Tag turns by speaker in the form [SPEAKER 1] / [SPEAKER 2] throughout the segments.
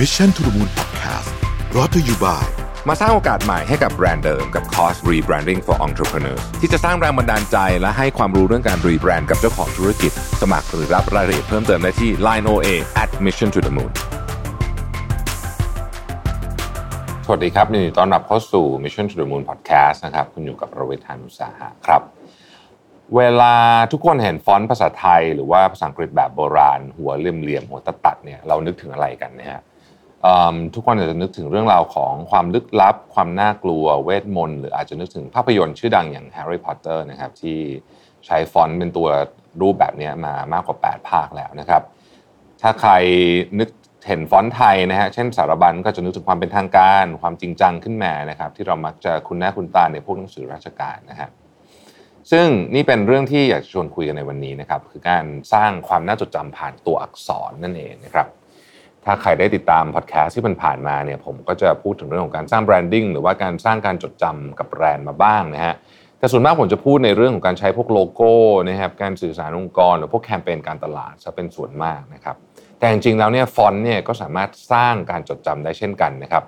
[SPEAKER 1] Mission to the Moon Podcast รอ t ธออยู่บ่าย
[SPEAKER 2] มาสร้างโอกาสใหม่ให้กับแบรนด์เดิมกับคอร์ส Rebranding for Entrepreneurs ที่จะสร้างแรงบันดาลใจและให้ความรู้เรื่องการรีแบรนด์กับเจ้าของธุรกิจ สมัครหรือรับรายละเอียดเพิ่มเติมได้ที่ Line OA at Mission to the Moon สวัสดีครับนดีต้อนรับเข้าสู่ Mission to the Moon Podcast นะครับคุณอยู่กับประวิทยานุสาหะครับ เวลาทุกคนเห็นฟอนต์ภาษาไทย หรือว่าภาษาอังกฤษแบบโบราณ หัวเหลี่ยมๆหัวตัดๆเนี่ยเรานึกถึงอะไรกันนะฮะ ทุกคนอาจจะนึกถึงเรื่องราวของความลึกลับ ความน่ากลัวเวทมนต์หรืออาจจะนึกถึงภาพยนตร์ชื่อดังอย่าง Harry Potter นะครับที่ใช้ฟอนต์เป็นตัวรูปแบบนี้มามากกว่า 8 ภาคแล้วนะครับ ถ้าใครนึกเห็นฟอนต์ไทยนะฮะเช่นสารบัญก็จะนึกถึงความเป็นทางการ ความจริงจังขึ้นมานะครับ ที่เรามักจะคุ้นหน้าคุ้นตาในพวกหนังสือราชการนะฮะซึ่งนี่เป็นเรื่องที่อยากจะชวนคุยกันในวันนี้นะครับ คือการสร้างความน่าจดจำผ่านตัวอักษรนั่นเองนะครับ ถ้าใครได้ติดตามพอดแคสต์ที่มันผ่านมาเนี่ยผมก็จะพูดถึงเรื่องของการสร้าง branding หรือว่าการสร้างการจดจำกับแบรนด์มาบ้างนะฮะแต่ส่วนมากผมจะพูดในเรื่องของการใช้พวกโลโก้นะครับการสื่อสารองค์กร หรือพวกแคมเปญการตลาดจะเป็นส่วนมากนะครับแต่จริงๆแล้วเนี่ยฟอนต์เนี่ยก็สามารถสร้างการจดจำได้เช่นกันนะครับ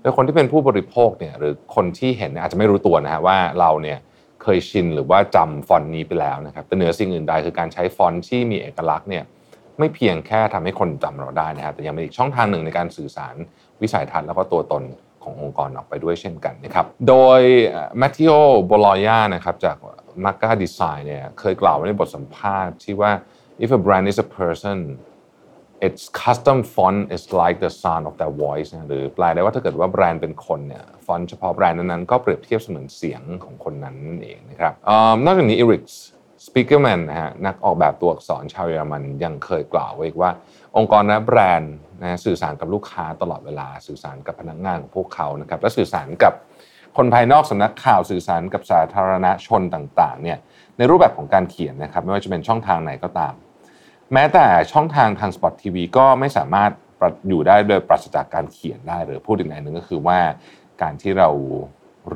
[SPEAKER 2] โดยคนที่เป็นผู้บริโภคเนี่ยหรือคนที่เห็นอาจจะไม่รู้ตัวนะฮะว่าเราเนี่ยเคยชินหรือว่าจำฟอนต์นี้ไปแล้วนะครับแต่เหนือสิ่งอื่นใดคือการใช้ฟอนต์ที่มีเอกลักษณ์เนี่ย ไม่เพียงแค่ทำให้คนจำเราได้นะครับแต่ยังเป็นอีกช่องทางหนึ่งในการสื่อสารวิสัยทัศน์แล้วก็ตัวตนขององค์กรออกไปด้วยเช่นกันนะครับ โดย Matteo Bologna นะครับจาก m a c a Design เนี่ยเคยกล่าวไว้ในบทสัมภาษณ์ที่ว่า if a brand is a person its custom font is like the sound of their voice นะหรือแปลได้ว่าถ้าเกิดว่าแบรนด์เป็นคนเนี่ยฟอนต์เฉพาะแบรนด์นั้นๆก็เปรียบเทียบเสมือนเสียงของคนนั้นนั่นเองนะครับออนอกจากนี้ Eric Spiegelman นะฮะนักออกแบบตัวอักษรชาวเยอรมันยังเคยกล่าวไว้ว่า องค์กรและแบรนด์นะสื่อสารกับลูกค้าตลอดเวลา สื่อสารกับพนักงานของพวกเขานะครับและสื่อสารกับคนภายนอกสำนักข่าวสื่อสารกับสาธารณชนต่างๆเนี่ยในรูปแบบของการเขียนนะครับไม่ว่าจะเป็นช่องทางไหนก็ตาม แม้แต่ช่องทางทางสปอตทีวีก็ไม่สามารถอยู่ได้โดยปราศจากการเขียนได้หรือพูดอีกในหนึ่งก็คือว่าการที่เรา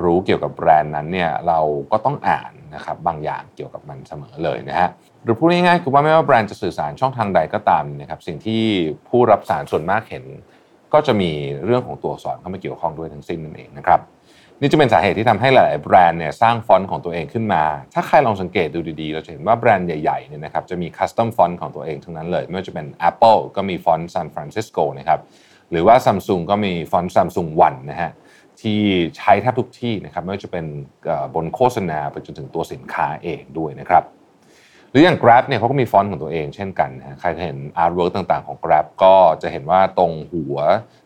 [SPEAKER 2] รู้เกี่ยวกับแบรนด์นั้นเนี่ยเราก็ต้องอ่าน นะครับบางอย่างเกี่ยวกับมันเสมอเลยนะฮะหรือพูดง่ายๆคือว่าไม่ว่าแบรนด์จะสื่อสารช่องทางใดก็ตามนะครับสิ่งที่ผู้รับสารส่วนมากเห็น ก็จะมีเรื่องของตัวอักษรเข้ามาเกี่ยวข้องด้วยทั้งสิ้นนั่นเองนะครับนี่จะเป็นสาเหตุที่ทำให้หลายๆแบรนด์เนี่ยสร้างฟอนต์ของตัวเองขึ้นมา ถ้าใครลองสังเกตดูดีๆ เราจะเห็นว่าแบรนด์ใหญ่ๆเนี่ยนะครับจะมี custom font ของตัวเองทั้งนั้นเลย ไม่ว่าจะเป็น Apple ก็มีฟอนต์ San Francisco นะครับหรือว่า Samsung ก็มีฟอนต์ Samsung One นะฮะ ที่ใช้แทบทุกที่นะครับไม่ว่าจะเป็นบนโฆษณาไปจนถึงตัวสินค้าเองด้วยนะครับหรืออย่าง Grab เนี่ยเขาก็มีฟอนต์ของตัวเองเช่นกันนะใครเห็น artwork ต่างๆของ Grab ก็จะเห็นว่าตรงหัว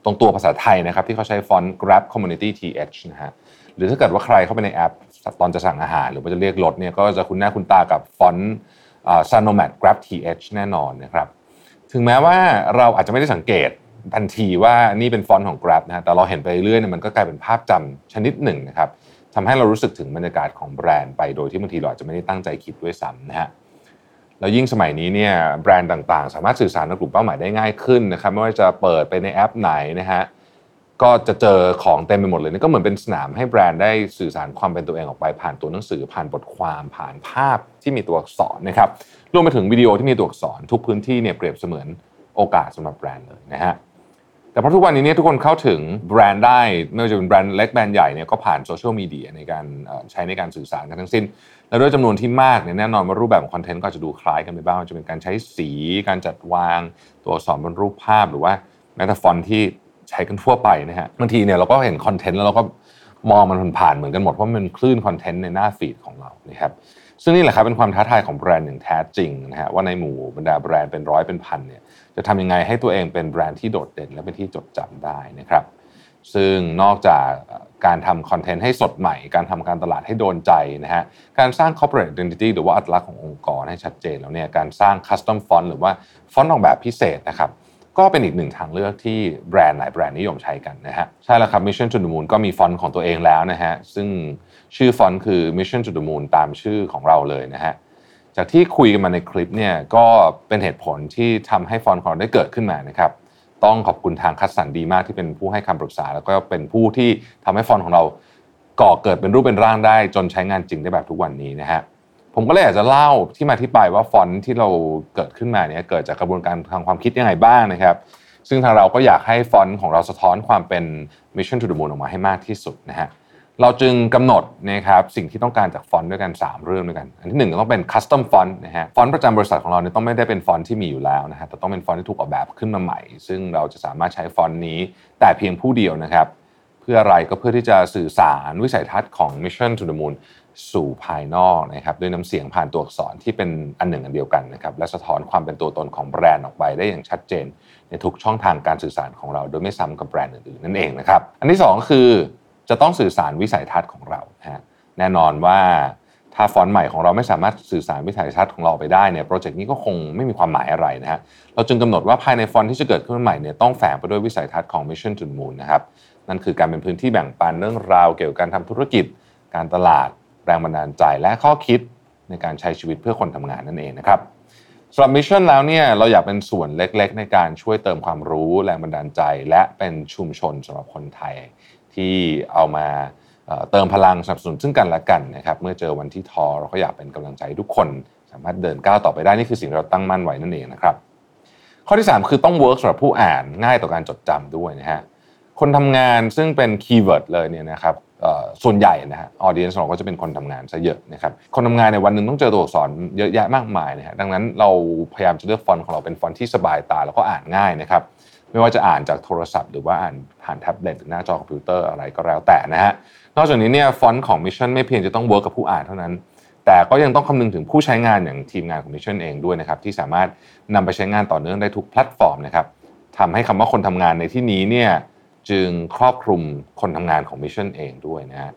[SPEAKER 2] ตรงตัวภาษาไทยนะครับที่เขาใช้ฟอนต์ Grab Community TH นะฮะหรือถ้าเกิดว่าใครเข้าไปในแอป ตอนจะสั่งอาหาร หรือว่าจะเรียกรถเนี่ยก็จะคุ้นหน้าคุ้นตากับฟอนต์ Sanomat Grab TH แน่นอนนะครับถึงแม้ว่าเราอาจจะไม่ได้สังเกต ทันทีว่านี่เป็นฟอนต์ของ Grab นะฮะแต่เราเห็นไปเรื่อยเนี่ยมันก็กลายเป็นภาพจำชนิดหนึ่งนะครับทำให้เรารู้สึกถึงบรรยากาศของแบรนด์ไปโดยที่บางทีเราอาจจะไม่ได้ตั้งใจคิดด้วยซ้ำนะฮะแล้วยิ่งสมัยนี้เนี่ยแบรนด์ต่างๆ สามารถสื่อสารกับกลุ่มเป้าหมายได้ง่ายขึ้นนะครับไม่ว่าจะเปิดไปในแอปไหนนะฮะก็จะเจอของเต็มไปหมดเลยนี่ก็เหมือนเป็นสนามให้แบรนด์ได้สื่อสารความเป็นตัวเองออกไป ผ่านตัวหนังสือผ่านบทความผ่านภาพที่มีตัวอักษรนะครับรวมไปถึงวิดีโอที่มีตัวอักษรทุกพื้นที่เนี่ยเปรียบเสมือนโอกาสสำหรับแบรนด์เลยนะฮะ แต่เพราะทุกวันนี้เนี่ยทุกคนเข้าถึงแบรนด์ได้ไม่ว่าจะเป็นแบรนด์เล็กแบรนด์ใหญ่เนี่ยก็ผ่านโซเชียลมีเดียในการใช้ในการสื่อสารกันทั้งสิ้น และด้วยจำนวนที่มากเนี่ยแน่นอนว่ารูปแบบของคอนเทนต์ก็จะดูคล้ายกันไปบ้างจะเป็นการใช้สี การจัดวาง ตัวอักษรบนรูปภาพหรือว่าแม้แต่ฟอนต์ที่ใช้กันทั่วไปนะฮะบางทีเนี่ยเราก็เห็นคอนเทนต์แล้วเราก็มองมันผ่านเหมือนกันหมดเพราะมันกลืนคอนเทนต์ในหน้าฟีดของเรานะครับ ซึ่งนี่แหละครับเป็นความท้าทายของแบรนด์อย่างแท้จริงนะฮะว่าในหมู่บรรดาแบรนด์เป็นร้อยเป็นพันเนี่ยจะทำยังไงให้ตัวเองเป็นแบรนด์ที่โดดเด่นและเป็นที่จดจำได้นะครับซึ่งนอกจากการทำคอนเทนต์ให้สดใหม่ การทำการตลาดให้โดนใจนะฮะ การสร้าง corporate identity หรือว่าอัตลักษณ์ขององค์กรให้ชัดเจนแล้วเนี่ย การสร้าง custom font หรือว่าฟอนต์ออกแบบพิเศษนะครับ ก็เป็นอีกหนึ่งทางเลือกที่แบรนด์หลายแบรนด์นิยมใช้กันนะฮะใช่แล้วครับ Mission to the Moon ก็มีฟอนต์ของตัวเองแล้วนะฮะซึ่งชื่อฟอนต์คือ Mission to the Moon ตามชื่อของเราเลยนะฮะจากที่คุยกันมาในคลิปเนี่ยก็เป็นเหตุผลที่ทำให้ฟอนต์ของเราได้เกิดขึ้นมานะครับต้องขอบคุณทางคัดสรรดีมากที่เป็นผู้ให้คำปรึกษา แล้วก็เป็นผู้ที่ทำให้ฟอนต์ของเราก่อเกิดเป็นรูปเป็นร่างได้ จนใช้งานจริงได้แบบทุกวันนี้นะฮะ ผมก็เลยอยากจะเล่าที่มาที่ไปว่าฟอนต์ที่เราเกิดขึ้นมาเนี่ยเกิดจากกระบวนการทางความคิดยังไงบ้างนะครับ ซึ่งทางเราก็อยากให้ฟอนต์ของเราสะท้อนความเป็น Mission to the Moon ออกมาให้มากที่สุดนะฮะเราจึงกำหนดนะครับสิ่งที่ต้องการจากฟอนต์ด้วยกัน 3 เรื่องด้วยกัน อันที่1ก็ต้องเป็น custom font นะฮะฟอนต์ประจำบริษัทของเราเนี่ยต้องไม่ได้เป็นฟอนต์ที่มีอยู่แล้วนะฮะแต่ต้องเป็นฟอนต์ที่ถูกออกแบบขึ้นมาใหม่ ซึ่งเราจะสามารถใช้ฟอนต์นี้แต่เพียงผู้เดียวนะครับ เพื่ออะไรก็เพื่อที่จะสื่อสารวิสัยทัศน์ของ Mission to the Moon สู่ภายนอกนะครับด้วยน้ำเสียงผ่านตัวอักษรที่เป็นอันหนึ่งอันเดียวกันนะครับและสะท้อนความเป็นตัวตนของแบรนด์ออกไปได้อย่างชัดเจน ในทุกช่องทางการสื่อสารของเรา โดยไม่ซ้ำกับแบรนด์อื่นๆนั่นเองนะครับอันที่ 2 คือจะต้องสื่อสารวิสัยทัศน์ของเราฮะแน่นอนว่าถ้าฟอนต์ใหม่ของเราไม่สามารถสื่อสารวิสัยทัศน์ของเราไปได้เนี่ยโปรเจกต์นี้ก็คงไม่มีความหมายอะไรนะฮะเราจึงกำหนดว่าภายในฟอนต์ที่จะเกิดขึ้นใหม่เนี่ยต้องแฝงไปด้วยวิสัยทัศน์ของ Mission to the Moon นะครับ นั่นคือการเป็นพื้นที่แบ่งปันเรื่องราวเกี่ยวกับการทำธุรกิจ การตลาด แรงบันดาลใจ และข้อคิดในการใช้ชีวิตเพื่อคนทำงานนั่นเองนะครับสำหรับ Mission แล้วเนี่ยเราอยากเป็นส่วนเล็กๆ ในการช่วยเติมความรู้แรงบันดาลใจ และเป็นชุมชนสำหรับคนไทย ที่เอามาเติมพลังสนับสนุนซึ่งกันและกันนะครับเมื่อเจอวันที่ท้อเราก็อยากเป็นกำลังใจทุกคน สามารถเดินก้าวต่อไปได้นี่คือสิ่งเราตั้งมั่นไว้นั่นเองนะครับข้อที่ 3 คือต้อง work สำหรับผู้อ่านง่ายต่อการจดจำด้วยนะฮะ คนทำงานซึ่งเป็น keyword เลยเนี่ยนะครับส่วนใหญ่นะฮะ audience เราก็จะเป็นคนทำงานซะเยอะนะครับคนทำงานในวันหนึ่งต้องเจอตัวอักษรเยอะแยะมากมายนะฮะดังนั้นเราพยายามจะเลือกฟอนต์ของเราเป็นฟอนต์ที่สบายตาแล้วก็อ่านง่ายนะครับไม่ว่าจะอ่านจากโทรศัพท์หรือว่าอ่านผ่านแท็บเล็ตหรือหน้าจอคอมพิวเตอร์อะไรก็แล้วแต่นะฮะนอกจากนี้เนี่ยฟอนต์ของ Mission ไม่เพียงจะต้อง work กับผู้อ่านเท่านั้น แต่ก็ยังต้องคำนึงถึงผู้ใช้งานอย่างทีมงานของ Mission เองด้วยนะครับที่สามารถนำไปใช้งานต่อเนื่องได้ทุกแพลตฟอร์มนะครับทำให้คำว่าคนทำงานในที่นี้เนี่ย จึงครอบคลุมคนทำงานของ Mission เองด้วยนะฮะ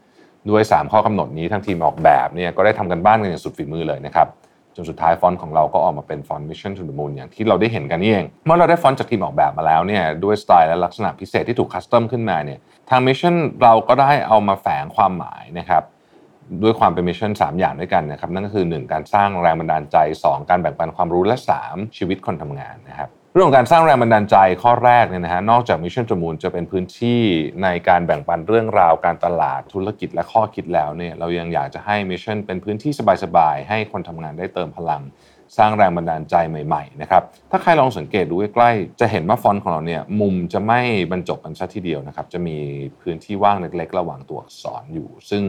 [SPEAKER 2] ด้วย 3 ข้อกำหนดนี้ทางทีมออกแบบเนี่ยก็ได้ทำการบ้านกันอย่างสุดฝีมือเลยนะครับจนสุดท้ายฟอนต์ของเราก็ออกมาเป็นฟอนต์ Mission to the Moon อย่างที่เราได้เห็นกันนี่เอง เมื่อเราได้ฟอนต์จากทีมออกแบบมาแล้วเนี่ยด้วยสไตล์และลักษณะพิเศษที่ถูก custom ขึ้นมาเนี่ยทาง Mission เราก็ได้เอามาแฝงความหมายนะครับด้วยความเป็น Mission 3 อย่างด้วยกันนะครับนั่นก็คือ 1 การสร้างแรงบันดาลใจ 2 การแบ่งปันความรู้และ 3 ชีวิตคนทำงานนะครับ เรื่องของการสร้างแรงบันดาลใจข้อแรกเนี่ยนะฮะนอกจาก Mission to the Moon จะเป็นพื้นที่ในการแบ่งปันเรื่องราวการตลาดธุรกิจและข้อคิดแล้วเนี่ยเรายังอยากจะให้ Mission เป็นพื้นที่สบายๆให้คนทำงานได้เติมพลัง สร้างแรงบันดาลใจใหม่ๆนะครับถ้าใครลองสังเกตดูใกล้ๆจะเห็นว่าฟอนต์ของเราเนี่ยมุมจะไม่บรรจบกันซะทีเดียวนะครับจะมีพื้นที่ว่างเล็กๆ ระหว่างตัวอักษรอยู่ ซึ่ง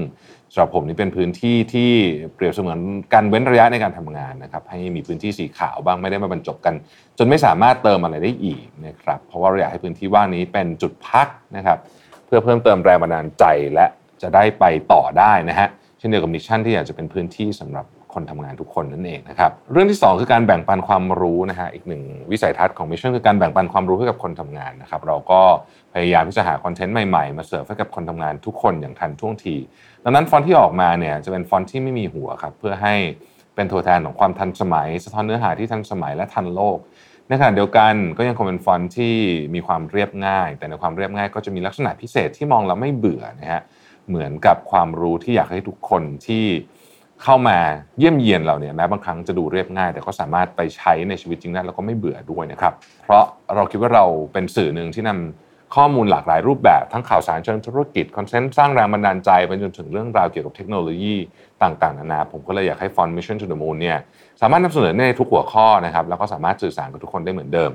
[SPEAKER 2] สำหรับผมนี่เป็นพื้นที่ที่เปรียบเสมือนการเว้นระยะในการทำงานนะครับให้มีพื้นที่สีขาวบ้างไม่ได้มาบรรจบกัน จนไม่สามารถเติมอะไรได้อีกนะครับเพราะว่าเราอยากให้พื้นที่ว่างนี้เป็นจุดพักนะครับเพื่อเพิ่มเติมแรงบันดาลใจและจะได้ไปต่อได้นะฮะเช่นเดียวกับ Mission ที่อยากจะเป็นพื้นที่สำหรับ คนทำงานทุกคนนั่นเองนะครับเรื่องที่ 2 คือการแบ่งปันความรู้นะฮะอีกหนึ่งวิสัยทัศน์ของ Mission คือการแบ่งปันความรู้ให้กับคนทำงานนะครับเราก็พยายามที่จะหาคอนเทนต์ใหม่ๆ มาเสิร์ฟให้กับคนทำงานทุกคนอย่างทันท่วงทีดังนั้นฟอนต์ที่ออกมาเนี่ยจะเป็นฟอนต์ที่ไม่มีหัวครับเพื่อให้เป็นตัวแทนของความทันสมัย สะท้อนเนื้อหาที่ทันสมัยและทันโลกในขณะเดียวกันก็ยังคงเป็นฟอนต์ที่มีความเรียบง่าย แต่ในความเรียบง่ายก็จะมีลักษณะพิเศษที่มองแล้วไม่เบื่อนะฮะเหมือนกับความรู้ที่อยากให้ทุกคนที่ เข้ามาเยี่ยมเยียนเราเนี่ยแม้บางครั้งจะดูเรียบง่าย แต่ก็สามารถไปใช้ในชีวิตจริงได้แล้วก็ไม่เบื่อด้วยนะครับ เพราะเราคิดว่าเราเป็นสื่อหนึ่งที่นำข้อมูลหลากหลายรูปแบบทั้งข่าวสารเชิงธุรกิจคอนเทนต์สร้างแรงบันดาลใจไปจนถึงเรื่องราวเกี่ยวกับเทคโนโลยีต่างๆนานาผมก็เลยอยากให้ฟอนต์ Mission to the Moon เนี่ยสามารถนำเสนอในทุกหัวข้อนะครับแล้วก็สามารถสื่อสารกับทุกคนได้เหมือนเดิม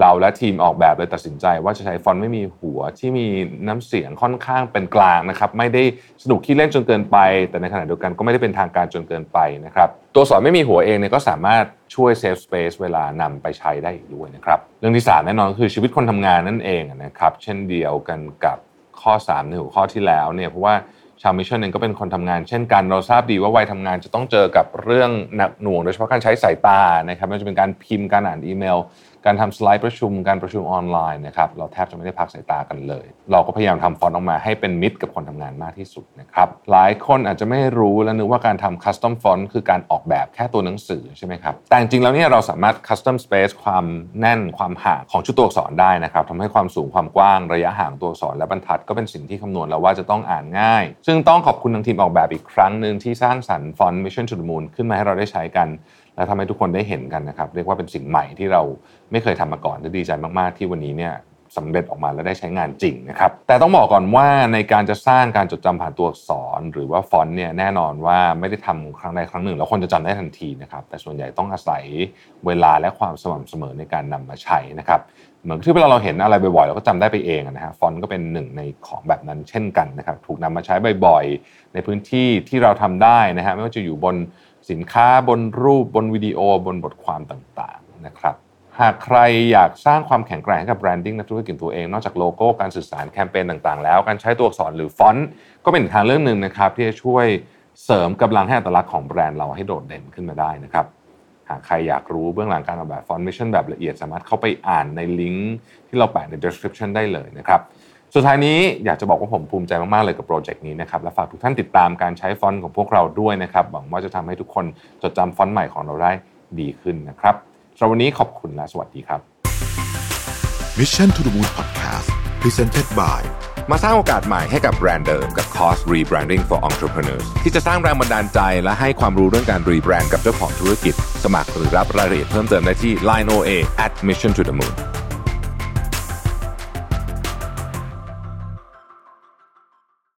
[SPEAKER 2] เราและทีมออกแบบเลยตัดสินใจ ว่าจะใช้ฟอนต์ไม่มีหัวที่มีน้ำเสียงค่อนข้างเป็นกลางนะครับไม่ได้สนุกขี้เล่นจนเกินไป แต่ในขณะเดียวกันก็ไม่ได้เป็นทางการจนเกินไปนะครับตัวฟอนต์ไม่มีหัวเองเนี่ยก็สามารถช่วย save space เวลานำไปใช้ได้อีกด้วยนะครับเรื่องที่ 3 แน่นอนคือชีวิตคนทำงานนั่นเองนะครับเช่นเดียวกันกับข้อ3ในหัวข้อที่แล้วเนี่ยเพราะว่าชาว Mission เองก็เป็นคนทำงานเช่นกันเราทราบดีว่าวัยทำงานจะต้องเจอกับเรื่องหนักหน่วงโดยเฉพาะการใช้สายตานะครับไม่ว่าจะเป็นการพิมพ์การอ่านอีเมล การทำสไลด์ประชุมการประชุมออนไลน์นะครับเราแทบจะไม่ได้พักสายตากันเลย เราก็พยายามทำฟอนต์ออกมาให้เป็นมิตรกับคนทำงานมากที่สุดนะครับหลายคนอาจจะไม่รู้และนึกว่าการทำ custom font คือการออกแบบแค่ตัวหนังสือใช่ไหมครับแต่จริงแล้วเนี่ยเราสามารถ custom space ความแน่นความห่างของชุดตัวอักษรได้นะครับทำให้ความสูงความกว้างระยะห่างตัวอักษรและบรรทัดก็เป็นสิ่งที่คำนวณแล้วว่าจะต้องอ่านง่าย ซึ่งต้องขอบคุณทางทีมออกแบบอีกครั้งหนึ่งที่สร้างสรรค์ฟอนต์ Mission to the Moon ขึ้นมาให้เราได้ใช้กัน และทำให้ทุกคนได้เห็นกันนะครับ เรียกว่าเป็นสิ่งใหม่ที่เราไม่เคยทำมาก่อนดีใจมาก ๆ ที่วันนี้เนี่ยสำเร็จออกมาและได้ใช้งานจริงนะครับ แต่ต้องบอกก่อนว่าในการจะสร้างการจดจำผ่านตัวอักษร หรือว่าฟอนต์เนี่ยแน่นอนว่าไม่ได้ทำครั้งใดครั้งหนึ่ง แล้วคนจะจำได้ทันทีนะครับ แต่ส่วนใหญ่ต้องอาศัยเวลาและความสม่ำเสมอในการนำมาใช้นะครับ เหมือนที่เวลาเราเห็นอะไรบ่อยๆเราก็จำได้ไปเองนะฮะฟอนต์ก็เป็นหนึ่งในของแบบนั้นเช่นกันนะครับ ถูกนำมาใช้บ่อยๆ ในพื้นที่ที่เราทำได้นะฮะไม่ว่าจะอยู่บน สินค้าบนรูปบนวิดีโอบนบทความต่างๆนะครับหากใครอยากสร้างความแข็งแกร่งให้กับ branding และธุรกิจตัวเอง นอกจากโลโก้การสื่อสารแคมเปญต่างๆ แล้ว การใช้ตัวอักษรหรือฟอนต์ก็เป็นทางเลือกหนึ่งนะครับ ที่จะช่วยเสริมกำลังให้อัตลักษณ์ของแบรนด์เราให้โดดเด่นขึ้นมาได้นะครับ หากใครอยากรู้เบื้องหลังการออกแบบฟอนต์ Mission แบบละเอียดสามารถเข้าไปอ่านในลิงก์ที่เราแปะใน description ได้เลยนะครับ สุดท้ายนี้อยากจะบอกว่าผมภูมิใจมาก ๆ เลยกับโปรเจกต์นี้นะครับและฝากทุกท่านติดตามการใช้ฟอนต์ของพวกเราด้วยนะครับหวังว่าจะทำให้ทุกคนจดจำฟอนต์ใหม่ของเราได้ดีขึ้นนะครับสำหรับวันนี้ขอบคุณและสวัสดีครับ
[SPEAKER 1] Mission to the Moon Podcast Presented by
[SPEAKER 2] มาสร้างโอกาสใหม่ให้กับแบรนด์เดิมกับคอร์ส Rebranding for Entrepreneurs ที่จะสร้างแรงบันดาลใจและให้ความรู้เรื่องการรีแบรนด์กับเจ้าของธุรกิจ สมัครหรือรับรายละเอียดเพิ่มเติมได้ที่ Line OA at Mission to the Moon